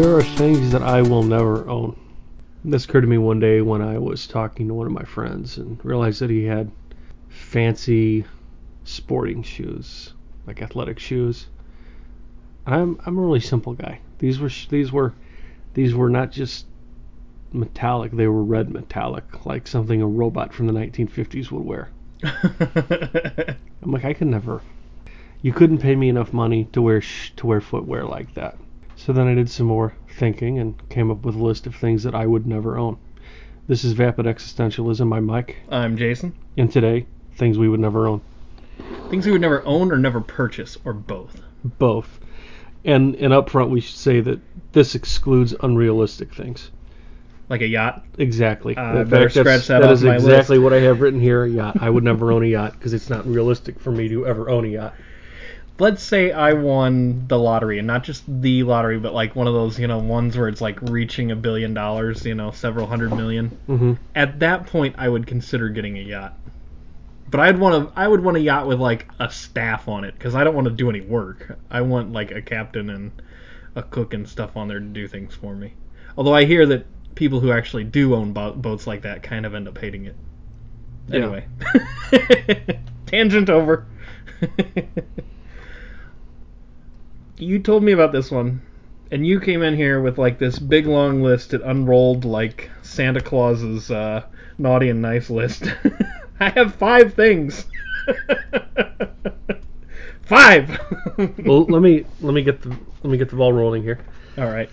There are things that I will never own. This occurred to me one day when I was talking to one of my friends and realized that he had fancy sporting shoes, like athletic shoes. I'm I'm a really simple guy. These were these were these were not just metallic; they were red metallic, like something a robot from the 1950s would wear. I'm like, I could never. You couldn't pay me enough money to wear sh- to wear footwear like that. So then I did some more thinking and came up with a list of things that I would never own. This is Vapid Existentialism. I'm Mike, I'm Jason. and today, things we would never own. Things we would never own or never purchase, or both. Both. And and up front, we should say that this excludes unrealistic things. Like a yacht. Exactly. Uh, better fact, scratch that that off is my exactly what I have written here. A yacht. I would never own a yacht because it's not realistic for me to ever own a yacht. Let's say I won the lottery, and not just the lottery, but like one of those, you know, ones where it's like reaching a billion dollars, you know, several hundred million. hmm At that point, I would consider getting a yacht. But I'd want to, I would want a yacht with like a staff on it, because I don't want to do any work. I want like a captain and a cook and stuff on there to do things for me. Although I hear that people who actually do own bo- boats like that kind of end up hating it. Yeah. Anyway, tangent over. you told me about this one, and you came in here with like this big long list that unrolled like Santa Claus's uh, naughty and nice list. I have five things. five. Well, let me let me get the let me get the ball rolling here. All right.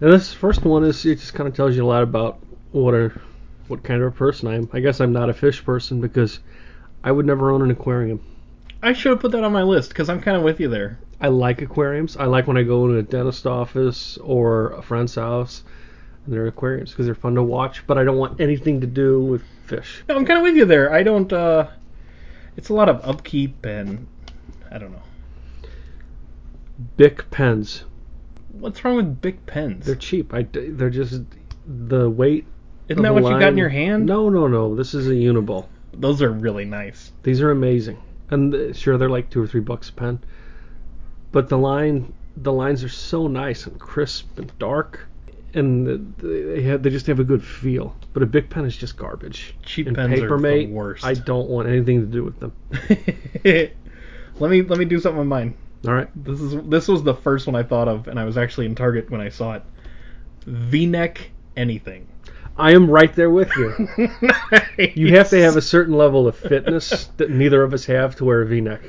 And this first one is it just kind of tells you a lot about what a what kind of a person I am. I guess I'm not a fish person because I would never own an aquarium. I should have put that on my list because I'm kind of with you there. I like aquariums. I like when I go to a dentist office or a friend's house and there are aquariums because they're fun to watch. But I don't want anything to do with fish. No, I'm kind of with you there. I don't. uh It's a lot of upkeep and I don't know. Bic pens. What's wrong with Bic pens? They're cheap. I they're just the weight. Isn't that what you got in your hand? No, no, no. This is a Uniball. Those are really nice. These are amazing, and uh, sure they're like two or three bucks a pen, but the line the lines are so nice and crisp and dark, and they have, they just have a good feel. But a Bic pen is just garbage. Cheap and pens are Papermate, the worst. I don't want anything to do with them. let me let me do something with mine. All right, This is this was the first one I thought of, and I was actually in Target when I saw it. V-neck anything. I am right there with you. You have to have a certain level of fitness that neither of us have to wear a V-neck.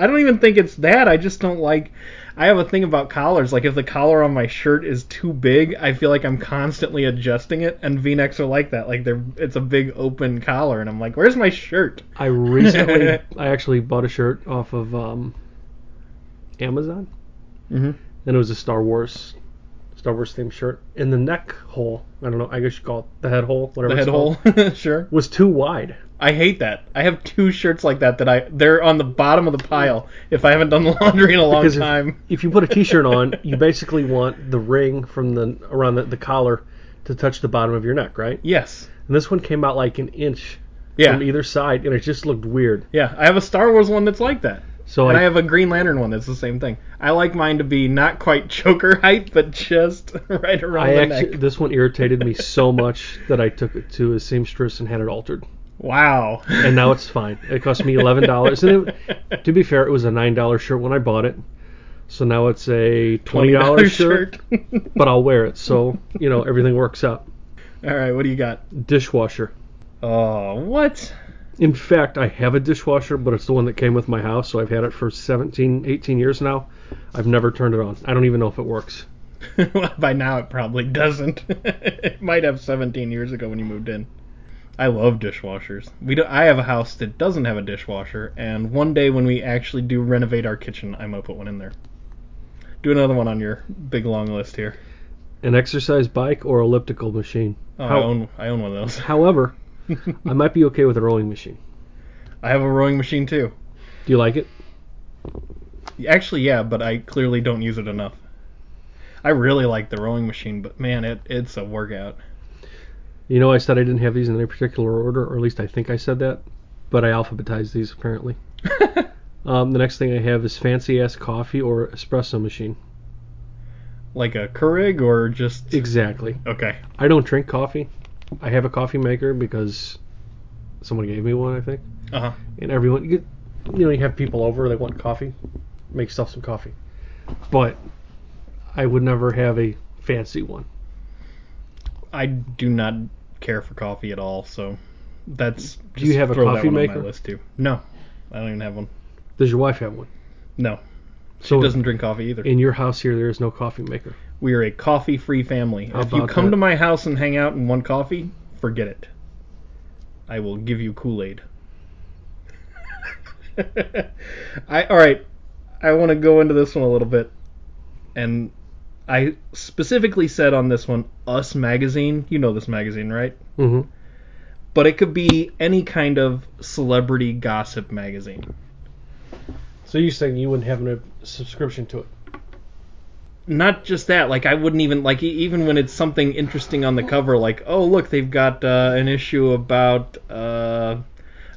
I don't even think it's that. I just don't like. I have a thing about collars. Like if the collar on my shirt is too big, I feel like I'm constantly adjusting it. And V-necks are like that. Like they're it's a big open collar, and I'm like, where's my shirt? I recently, I actually bought a shirt off of um, Amazon. Mm-hmm. and it was a Star Wars Star Wars themed shirt. And the neck hole, I don't know, I guess you call it the head hole, whatever The head hole, sure. was too wide. I hate that. I have two shirts like that that I they're on the bottom of the pile if I haven't done the laundry in a long Because if- time. If, you put a t-shirt on, you basically want the ring from the around the, the collar to touch the bottom of your neck, right? Yes. And this one came out like an inch Yeah. from either side, and it just looked weird. Yeah. I have a Star Wars one that's like that. So and I, I have a Green Lantern one that's the same thing. I like mine to be not quite choker height, but just right around I the actually neck. this one irritated me so much that I took it to a seamstress and had it altered, Wow. and now it's fine. It cost me eleven dollars, and it, to be fair, it was a nine dollar shirt when I bought it. So now it's a twenty dollar shirt, but I'll wear it. So you know everything works out. All right, what do you got? Dishwasher. Oh, what? In fact, I have a dishwasher, but it's the one that came with my house, so I've had it for 17, 18 years now. I've never turned it on. I don't even know if it works. By now it probably doesn't. it might have 17 years ago when you moved in. I love dishwashers. We do, I have a house that doesn't have a dishwasher, and one day when we actually do renovate our kitchen, I might put one in there. Do another one on your big long list here. An exercise bike or elliptical machine. Oh, I own I own one of those. However, I might be okay with a rowing machine. I have a rowing machine too. Do you like it? Actually, yeah, but I clearly don't use it enough. I really like the rowing machine, but man, it it's a workout. You know, I said I didn't have these in any particular order, or at least I think I said that, but I alphabetized these apparently. Um, the next thing I have is fancy ass coffee or espresso machine. Like a Keurig or just Exactly. okay? I don't drink coffee. I have a coffee maker because someone gave me one, I think. Uh huh. And everyone, you, get- you know, you have people over, they want coffee, make yourself some coffee. But I would never have a fancy one. I do not care for coffee at all, so that's. Do you have a coffee one on maker? my list too. No, I don't even have one. Does your wife have one? No, she So doesn't drink coffee either. in your house here, there is no coffee maker. We are a coffee-free family. How if you come that? to my house and hang out and want coffee, forget it. I will give you Kool-Aid. I all right. I want to go into this one a little bit, and I specifically said on this one, Us magazine. You know this magazine, right? Mm-hmm. But it could be any kind of celebrity gossip magazine. So you're saying you wouldn't have a subscription to it? Not just that like i wouldn't even like even when it's something interesting on the cover like oh look they've got uh, an issue about uh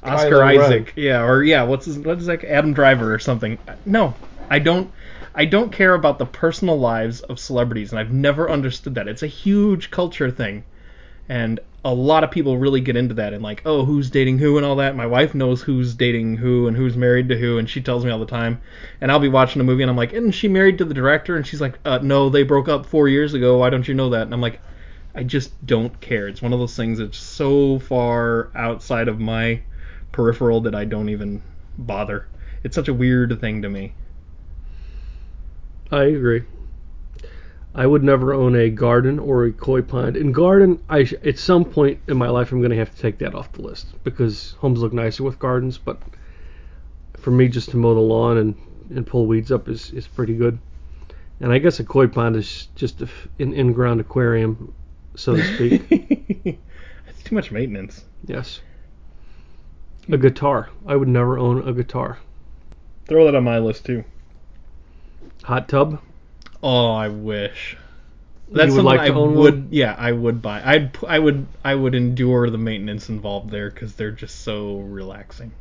oscar Kylo Ren. isaac. Yeah or yeah what's his what is that adam driver or something. No i don't i don't care about the personal lives of celebrities and i've never understood that. It's a huge culture thing and a lot of people really get into that and like oh who's dating who and all that. My wife knows who's dating who and who's married to who and she tells me all the time. And i'll be watching a movie and i'm like isn't she married to the director? And she's like uh, no they broke up four years ago. Why don't you know that? And i'm like i just don't care. It's one of those things that's so far outside of my peripheral that i don't even bother. It's such a weird thing to me. I agree. I would never own a garden or a koi pond. In garden, I sh- at some point in my life I'm going to have to take that off the list because homes look nicer with gardens. But for me, just to mow the lawn and, and pull weeds up is, is pretty good. And I guess a koi pond is just an in-ground aquarium, so to speak. it's too much maintenance yes. A guitar. I would never own a guitar. throw that on my list too Hot tub. Oh, I wish. That's something like I would. one? Yeah, I would buy. I'd. I would. I would endure the maintenance involved there because they're just so relaxing.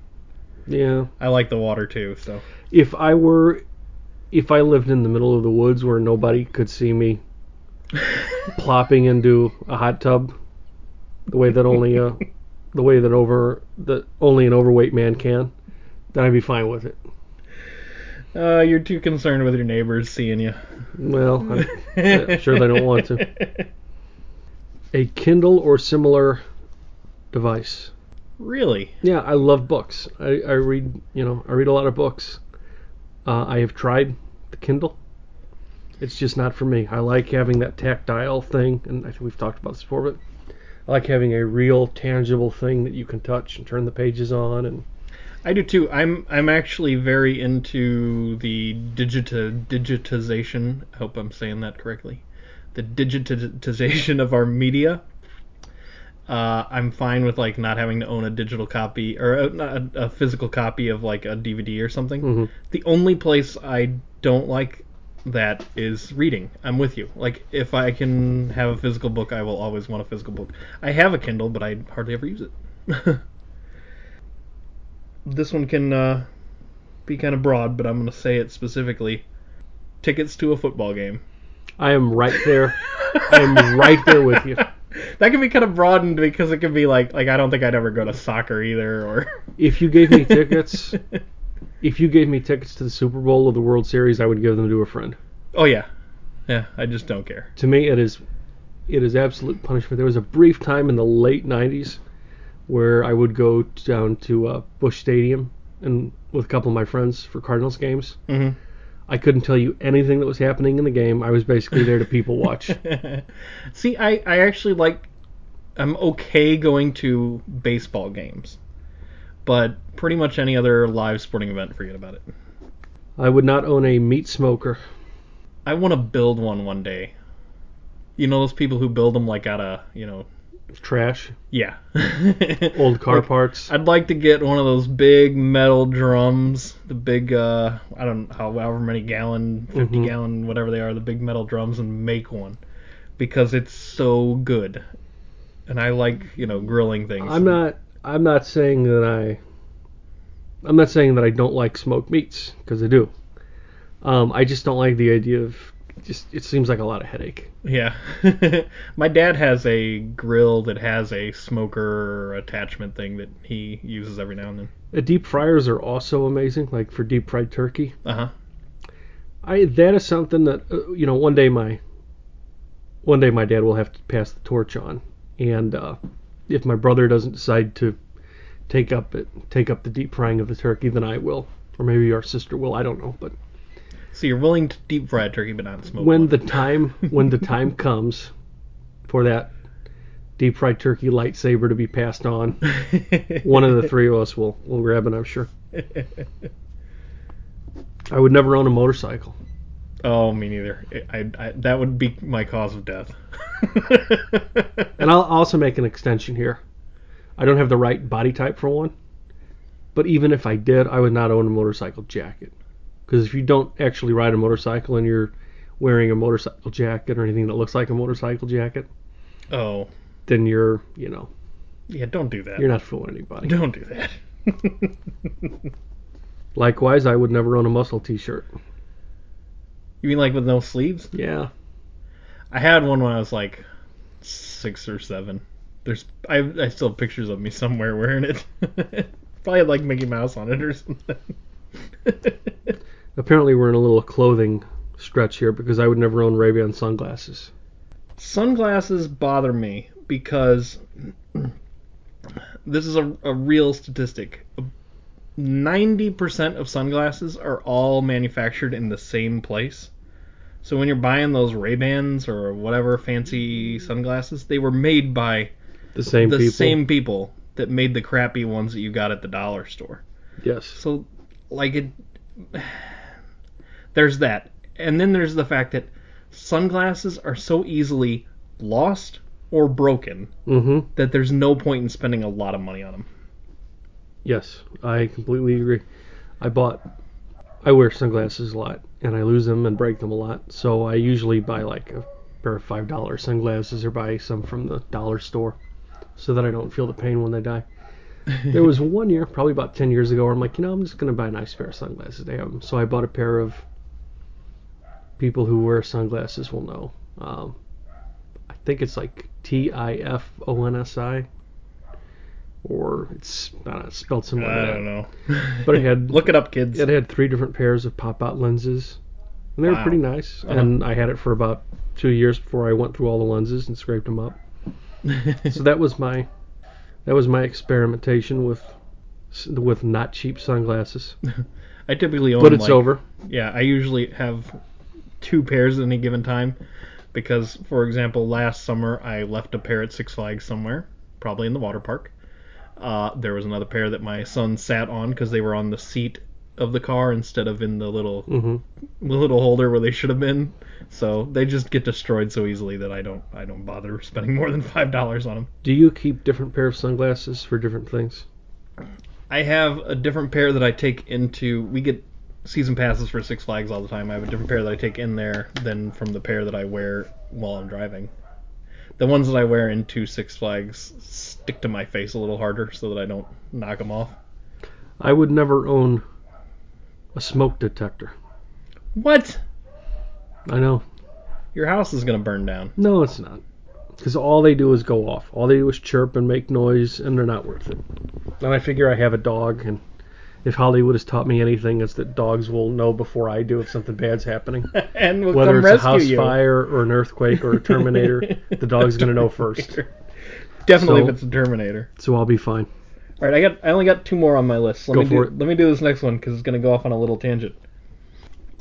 Yeah. I like the water too. So. if I were if I lived in the middle of the woods where nobody could see me plopping into a hot tub the way that only uh, a the way that over that only an overweight man can, then I'd be fine with it. Uh, you're too concerned with your neighbors seeing you. Well, I'm, I'm sure they don't want to. A Kindle or similar device. Really? Yeah, I love books. I, I read, you know, I read a lot of books. Uh, I have tried the Kindle. It's just not for me. I like having that tactile thing, and I think we've talked about this before, but I like having a real, tangible thing that you can touch and turn the pages on. And I do too. I'm. I'm actually very into the digita digitization. I hope I'm saying that correctly. The digitization of our media. Uh, I'm fine with like not having to own a digital copy or a, a, a physical copy of like a DVD or something. Mhm. The only place I don't like that is reading. I'm with you. Like if I can have a physical book, I will always want a physical book. I have a Kindle, but I hardly ever use it. this one can uh, be kind of broad, but I'm going to say it specifically. Tickets to a football game. I am right there. I am right there with you. That can be kind of broadened because it can be like like I don't think I'd ever go to soccer either or If you gave me tickets, if you gave me tickets to the Super Bowl or the World Series, I would give them to a friend. Oh yeah. Yeah, I just don't care. to me it is it is absolute punishment. There was a brief time in the late '90s where I would go down to uh, Busch Stadium and with a couple of my friends for Cardinals games. hmm I couldn't tell you anything that was happening in the game. I was basically there to people watch. See, I, I actually like I'm okay going to baseball games. But pretty much any other live sporting event, forget about it. I would not own a meat smoker. I want to build one one day. You know those people who build them like out of, you know, Trash, yeah. old car Like, parts. I'd like to get one of those big metal drums, the big uh I don't know how however many gallon, 50 Mhm. gallon, whatever they are, the big metal drums and make one because it's so good. And I like, you know, grilling things. I'm not. I'm not saying that I. I'm not saying that I don't like smoked meats because I do. Um, I just don't like the idea of just it seems like a lot of headache. Yeah. My dad has a grill that has a smoker attachment thing that he uses every now and then. Uh, deep fryers are also amazing, like for deep fried turkey. Uh huh. I that is something that uh, you know one day my one day my dad will have to pass the torch on, and uh, if my brother doesn't decide to take up it take up the deep frying of the turkey, then I will, or maybe our sister will. I don't know, but So you're willing to deep fry a turkey but not smoke when one. the time when the time comes for that deep fried turkey lightsaber to be passed on, one of the three of us will will grab it. I'm sure. I would never own a motorcycle. oh, me neither. I, I, that would be my cause of death. And I'll also make an extension here. I don't have the right body type for one, but even if I did, I would not own a motorcycle jacket. Because if you don't actually ride a motorcycle and you're wearing a motorcycle jacket or anything that looks like a motorcycle jacket, oh, then you're, you know, yeah, don't do that. you're not fooling anybody. Don't do that. Likewise, I would never own a muscle t-shirt. you mean like with no sleeves? Yeah. I had one when I was like six or seven. There's I I still have pictures of me somewhere wearing it. Probably had like Mickey Mouse on it or something. Apparently, we're in a little clothing stretch here because I would never own Ray-Ban sunglasses. Sunglasses bother me because this is a, a real statistic. 90% of sunglasses are all manufactured in the same place. So when you're buying those Ray-Bans or whatever fancy sunglasses, they were made by The same the people. same people that made the crappy ones that you got at the dollar store. Yes. So, like it, there's that, and then there's the fact that sunglasses are so easily lost or broken Mm-hmm. that there's no point in spending a lot of money on them. Yes, I completely agree. I bought, I wear sunglasses a lot, and I lose them and break them a lot. So I usually buy like a pair of five dollar sunglasses or buy some from the dollar store, so that I don't feel the pain when they die. There was one year, probably about ten years ago, where I'm like, you know, I'm just gonna buy a nice pair of sunglasses. Them, so I bought a pair of. People who wear sunglasses will know. Um, I think it's like T I F O N S I, or it's I don't know, it's spelled something I don't know. But it had look it up, kids. it had three different pairs of pop out lenses, and they were pretty nice. Uh-huh. And I had it for about two years before I went through all the lenses and scraped them up. So that was my that was my experimentation with with not cheap sunglasses. I typically own. But it's like- over. Yeah, I usually have two pairs at any given time because, for example, last summer I left a pair at Six Flags somewhere, probably in the water park. Uh, there was another pair that my son sat on because they were on the seat of the car instead of in the little hmm little holder where they should have been. So they just get destroyed so easily that I don't I don't bother spending more than five dollars on them. Do you keep different pair of sunglasses for different things? I have a different pair that I take into. We get season passes for Six Flags all the time. I have a different pair that I take in there than from the pair that I wear while I'm driving. The ones that I wear into Six Flags stick to my face a little harder so that I don't knock them off. I would never own a smoke detector. What? I know. Your house is gonna burn down. No, it's not. Because all they do is go off. All they do is chirp and make noise, and they're not worth it. And I figure I have a dog, and if Hollywood has taught me anything, it's that dogs will know before I do if something bad's happening. and we'll Whether come it's a house you. fire or an earthquake or a Terminator, the dog's gonna know first. Definitely So- if it's a Terminator. So I'll be fine. All right, I got I only got two more on my list. Let Go me for do, it. Let me do this next one because it's gonna go off on a little tangent.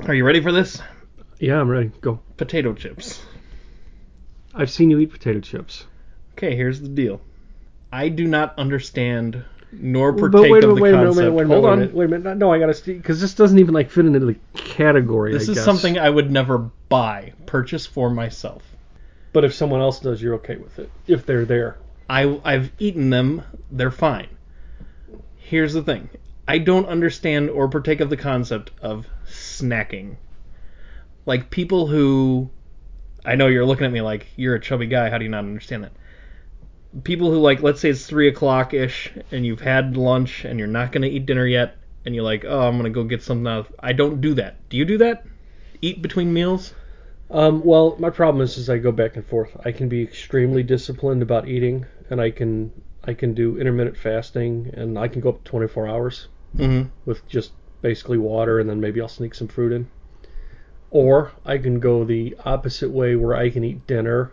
Are you ready for this? Yeah, I'm ready. Go. Potato chips. I've seen you eat potato chips. Okay, here's the deal. I do not understand nor partake wait, of the wait concept. wait a minute, wait a Hold on. wait a minute, wait a minute. No, I gotta because this doesn't even like fit into the category. This I is guess. something I would never buy, purchase for myself. But if someone else does, you're okay with it if they're there. I I've eaten them. They're fine. Here's the thing. I don't understand or partake of the concept of snacking. Like people who I know you're looking at me like you're a chubby guy. How do you not understand that? People who like, let's say it's three o'clock ish, and you've had lunch and you're not gonna eat dinner yet, and you're like, oh, I'm gonna go get something. Out. I don't do that. Do you do that? Eat between meals? Um, well, my problem is, is I go back and forth. I can be extremely disciplined about eating, and I can I can do intermittent fasting, and I can go up to 24 hours Mm-hmm. with just basically water, and then maybe I'll sneak some fruit in. Or I can go the opposite way, where I can eat dinner.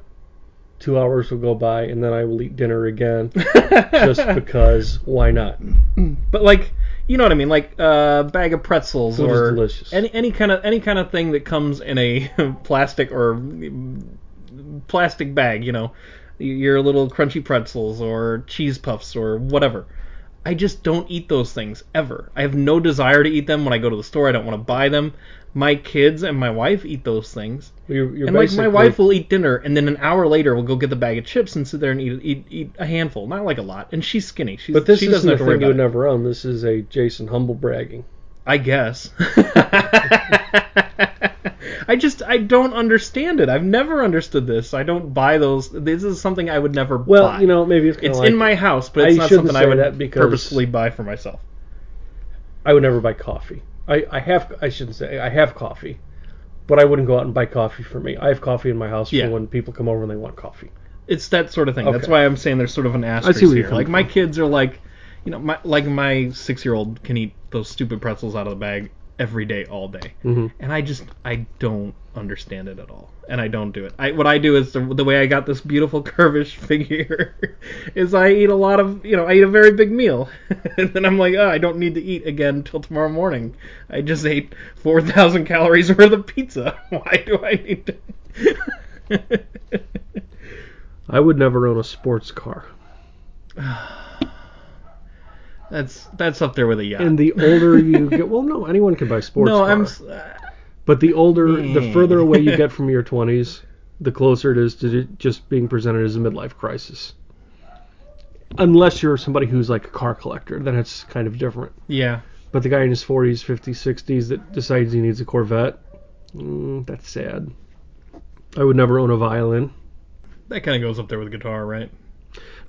Two hours will go by, and then I will eat dinner again, just because. Why not? Mm. But like, you know what I mean? Like a bag of pretzels Food or any any kind of any kind of thing that comes in a plastic or plastic bag. You know, your little crunchy pretzels or cheese puffs or whatever. I just don't eat those things ever. I have no desire to eat them when I go to the store. I don't want to buy them. My kids and my wife eat those things. You're, you're and like my wife will eat dinner, and then an hour later we'll go get the bag of chips and sit there and eat eat, eat a handful, not like a lot. And she's skinny. She's, But this she isn't doesn't the have to worry thing you would never own. This is a Jason humble bragging. I guess. I don't understand it. I've never understood this. I don't buy those. This is something I would never Well, buy. Well, you know, maybe it's it's like in my house, but it's not shouldn't something I would purposefully buy for myself. I would never buy coffee. I, I have I shouldn't say I have coffee, but I wouldn't go out and buy coffee for me. I have coffee in my house Yeah. for when people come over and they want coffee. It's that sort of thing. That's why I'm saying there's sort of an asterisk here. Like coming my from. kids are like, you know, my like my six year old can eat those stupid pretzels out of the bag every day, all day, hmm and I just I don't understand it at all, and I don't do it. I what I do is the, the way I got this beautiful curvish figure is I eat a lot of you know I eat a very big meal, and then I'm like oh I don't need to eat again until tomorrow morning. I just ate four thousand calories worth of pizza. Why do I need to? I would never own a sports car. That's that's up there with a yacht. And the older you get, well, no, anyone can buy sports no, car. I'm. Uh, But the older, the Eh. further away you get from your 20s, the closer it is to just being presented as a midlife crisis. Unless you're somebody who's like a car collector, then it's kind of different. Yeah, But the guy in his 40s, 50s, 60s that decides he needs a Corvette, mm, that's sad. I would never own a violin. that kind of goes up there with guitar, right?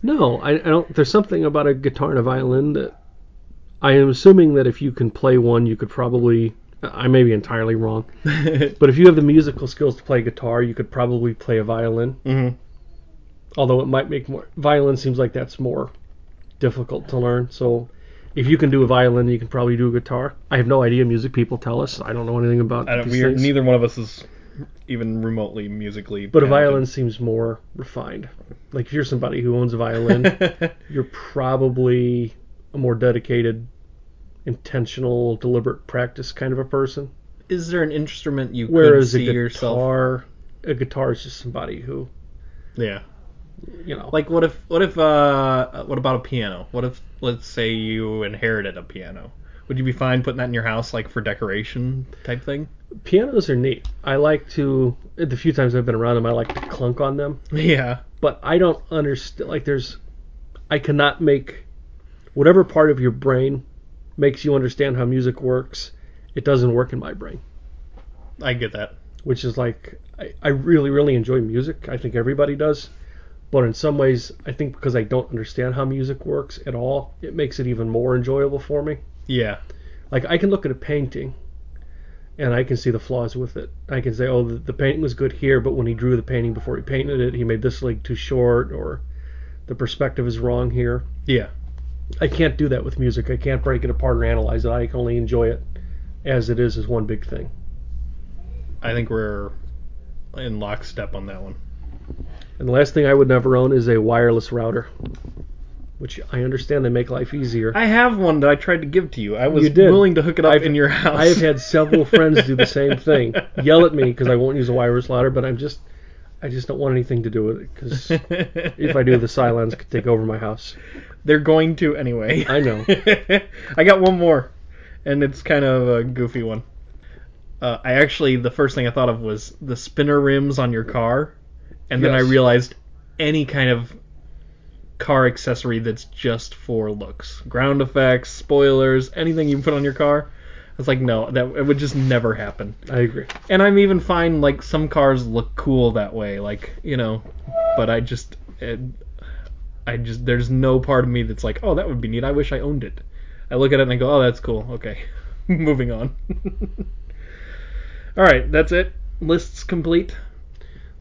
No, I, I don't. There's something about a guitar and a violin that I am assuming that if you can play one, you could probably. I may be entirely wrong, but if you have the musical skills to play guitar, you could probably play a violin. hmm Although it might make more. Violin seems like that's more difficult to learn. So if you can do a violin, you can probably do a guitar. I have no idea. Music people tell us. I don't know anything about I don't. We're, neither one of us is even remotely musically. But a violin seems more refined. Like if you're somebody who owns a violin, you're probably a more dedicated, intentional, deliberate practice kind of a person. is there an instrument you Whereas could a see yourself? guitar, a guitar is just somebody who, Yeah. you know, Like what if what if uh what about a piano? What if let's say you inherited a piano? Would you be fine putting that in your house like for decoration type thing? pianos are neat. I like to the few times I've been around them, I like to clunk on them. Yeah. But I don't understand. Like there's, I cannot make whatever part of your brain makes you understand how music works. It doesn't work in my brain. I get that. which is like I, I really really enjoy music. I think everybody does, but in some ways I think because I don't understand how music works at all, it makes it even more enjoyable for me. Yeah. Like I can look at a painting and I can see the flaws with it. I can say, oh, the, the painting was good here, but when he drew the painting before he painted it, he made this leg too short, or the perspective is wrong here. Yeah. I can't do that with music. I can't break it apart or analyze it. I can only enjoy it as it is as one big thing. I think we're in lockstep on that one. And the last thing I would never own is a wireless router, which I understand they make life easier. I have one that I tried to give to you. I was You did. willing to hook it up I've- in your house. I have had several friends do the same thing, yell at me because I won't use a wireless router, but I'm just, I just don't want anything to do with it because if I do, the Cylons could take over my house. They're going to anyway. I know. I got one more, and it's kind of a goofy one. Uh, I actually, the first thing I thought of was the spinner rims on your car, and then I realized any kind of car accessory that's just for looks, ground effects, spoilers, anything you put on your car. I was like, no, that it would just never happen. I agree. And I'm even fine. Like some cars look cool that way, like you know, but I just, it, I just, there's no part of me that's like, oh, that would be neat. I wish I owned it. I look at it and I go, oh, that's cool. Okay, moving on. All right, that's it. lists complete.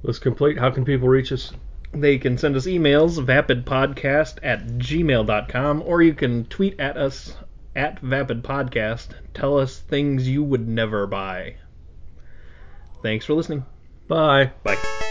List complete. How can people reach us? They can send us emails, vapidpodcast at gmail.com, or you can tweet at us at vapidpodcast. Tell us things you would never buy. Thanks for listening. Bye. Bye.